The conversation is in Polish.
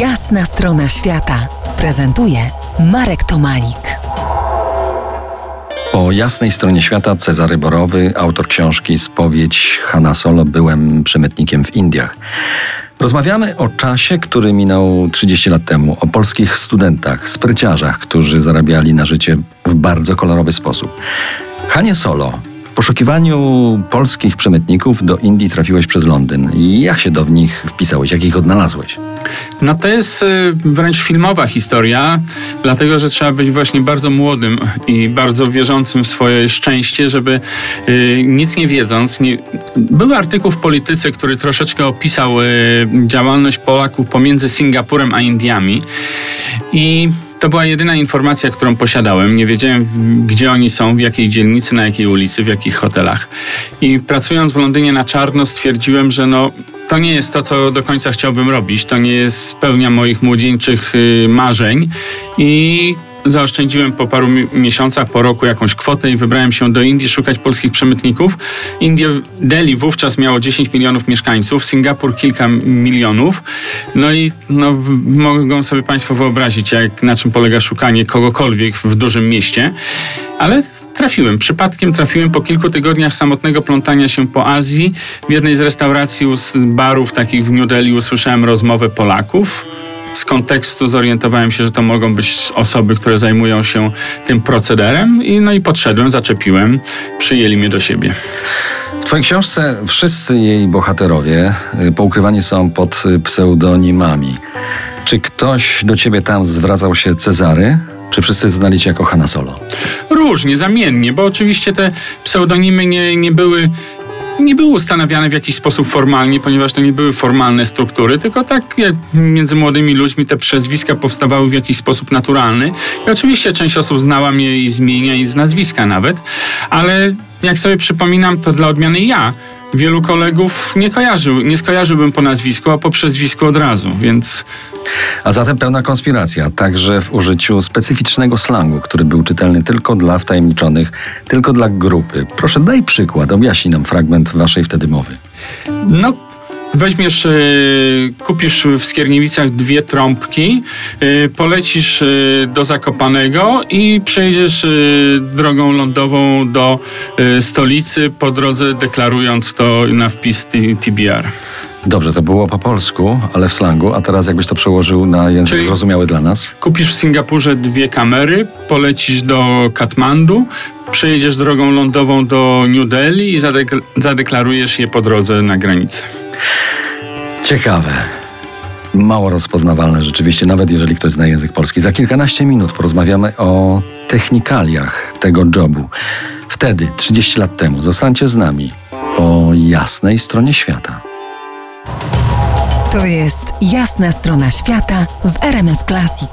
Jasna strona świata prezentuje Marek Tomalik. Po jasnej stronie świata Cezary Borowy, autor książki Spowiedź Hanna Solo, byłem przemytnikiem w Indiach. Rozmawiamy o czasie, który minął 30 lat temu, o polskich studentach, spryciarzach, którzy zarabiali na życie w bardzo kolorowy sposób. Hanie Solo poszukiwaniu polskich przemytników do Indii trafiłeś przez Londyn. Jak się do nich wpisałeś? Jak ich odnalazłeś? No to jest y, wręcz filmowa historia, dlatego że trzeba być właśnie bardzo młodym i bardzo wierzącym w swoje szczęście, żeby y, nic nie wiedząc. Nie... Był artykuł w Polityce, który troszeczkę opisał y, działalność Polaków pomiędzy Singapurem a Indiami i to była jedyna informacja, którą posiadałem. Nie wiedziałem, gdzie oni są, w jakiej dzielnicy, na jakiej ulicy, w jakich hotelach. I pracując w Londynie na czarno, stwierdziłem, że no, to nie jest to, co do końca chciałbym robić. To nie jest spełnia moich młodzieńczych y, marzeń. I zaoszczędziłem po paru miesiącach, po roku jakąś kwotę i wybrałem się do Indii szukać polskich przemytników. India, Delhi wówczas miało 10 milionów mieszkańców, Singapur kilka milionów. No i no, mogą sobie Państwo wyobrazić, jak, na czym polega szukanie kogokolwiek w dużym mieście. Ale trafiłem, przypadkiem trafiłem po kilku tygodniach samotnego plątania się po Azji. W jednej z restauracji, z barów takich w New Delhi usłyszałem rozmowę Polaków z kontekstu zorientowałem się, że to mogą być osoby, które zajmują się tym procederem i no i podszedłem, zaczepiłem, przyjęli mnie do siebie. W Twojej książce wszyscy jej bohaterowie y, poukrywani są pod y, pseudonimami. Czy ktoś do ciebie tam zwracał się Cezary? Czy wszyscy znali cię jako Hanna Solo? Różnie, zamiennie, bo oczywiście te pseudonimy nie, nie były nie były ustanawiane w jakiś sposób formalnie, ponieważ to nie były formalne struktury, tylko tak jak między młodymi ludźmi te przezwiska powstawały w jakiś sposób naturalny. I oczywiście część osób znała mnie i z imienia, i z nazwiska nawet, ale jak sobie przypominam, to dla odmiany ja wielu kolegów nie kojarzył, nie skojarzyłbym po nazwisku, a po przezwisku od razu, więc... A zatem pełna konspiracja, także w użyciu specyficznego slangu, który był czytelny tylko dla wtajemniczonych, tylko dla grupy. Proszę daj przykład, objaśnij nam fragment waszej wtedy mowy. No, weźmiesz, e, kupisz w Skierniewicach dwie trąbki, e, polecisz e, do Zakopanego i przejdziesz drogą lądową do stolicy, po drodze deklarując to na wpis TBR. Dobrze, to było po polsku, ale w slangu, a teraz jakbyś to przełożył na język Czyli zrozumiały dla nas? Kupisz w Singapurze dwie kamery, polecisz do Katmandu, przejedziesz drogą lądową do New Delhi i zadeklarujesz je po drodze na granicę. Ciekawe. Mało rozpoznawalne rzeczywiście, nawet jeżeli ktoś zna język polski. Za kilkanaście minut porozmawiamy o technikaliach tego jobu. Wtedy, 30 lat temu, zostańcie z nami po jasnej stronie świata. To jest jasna strona świata w RMS Classic.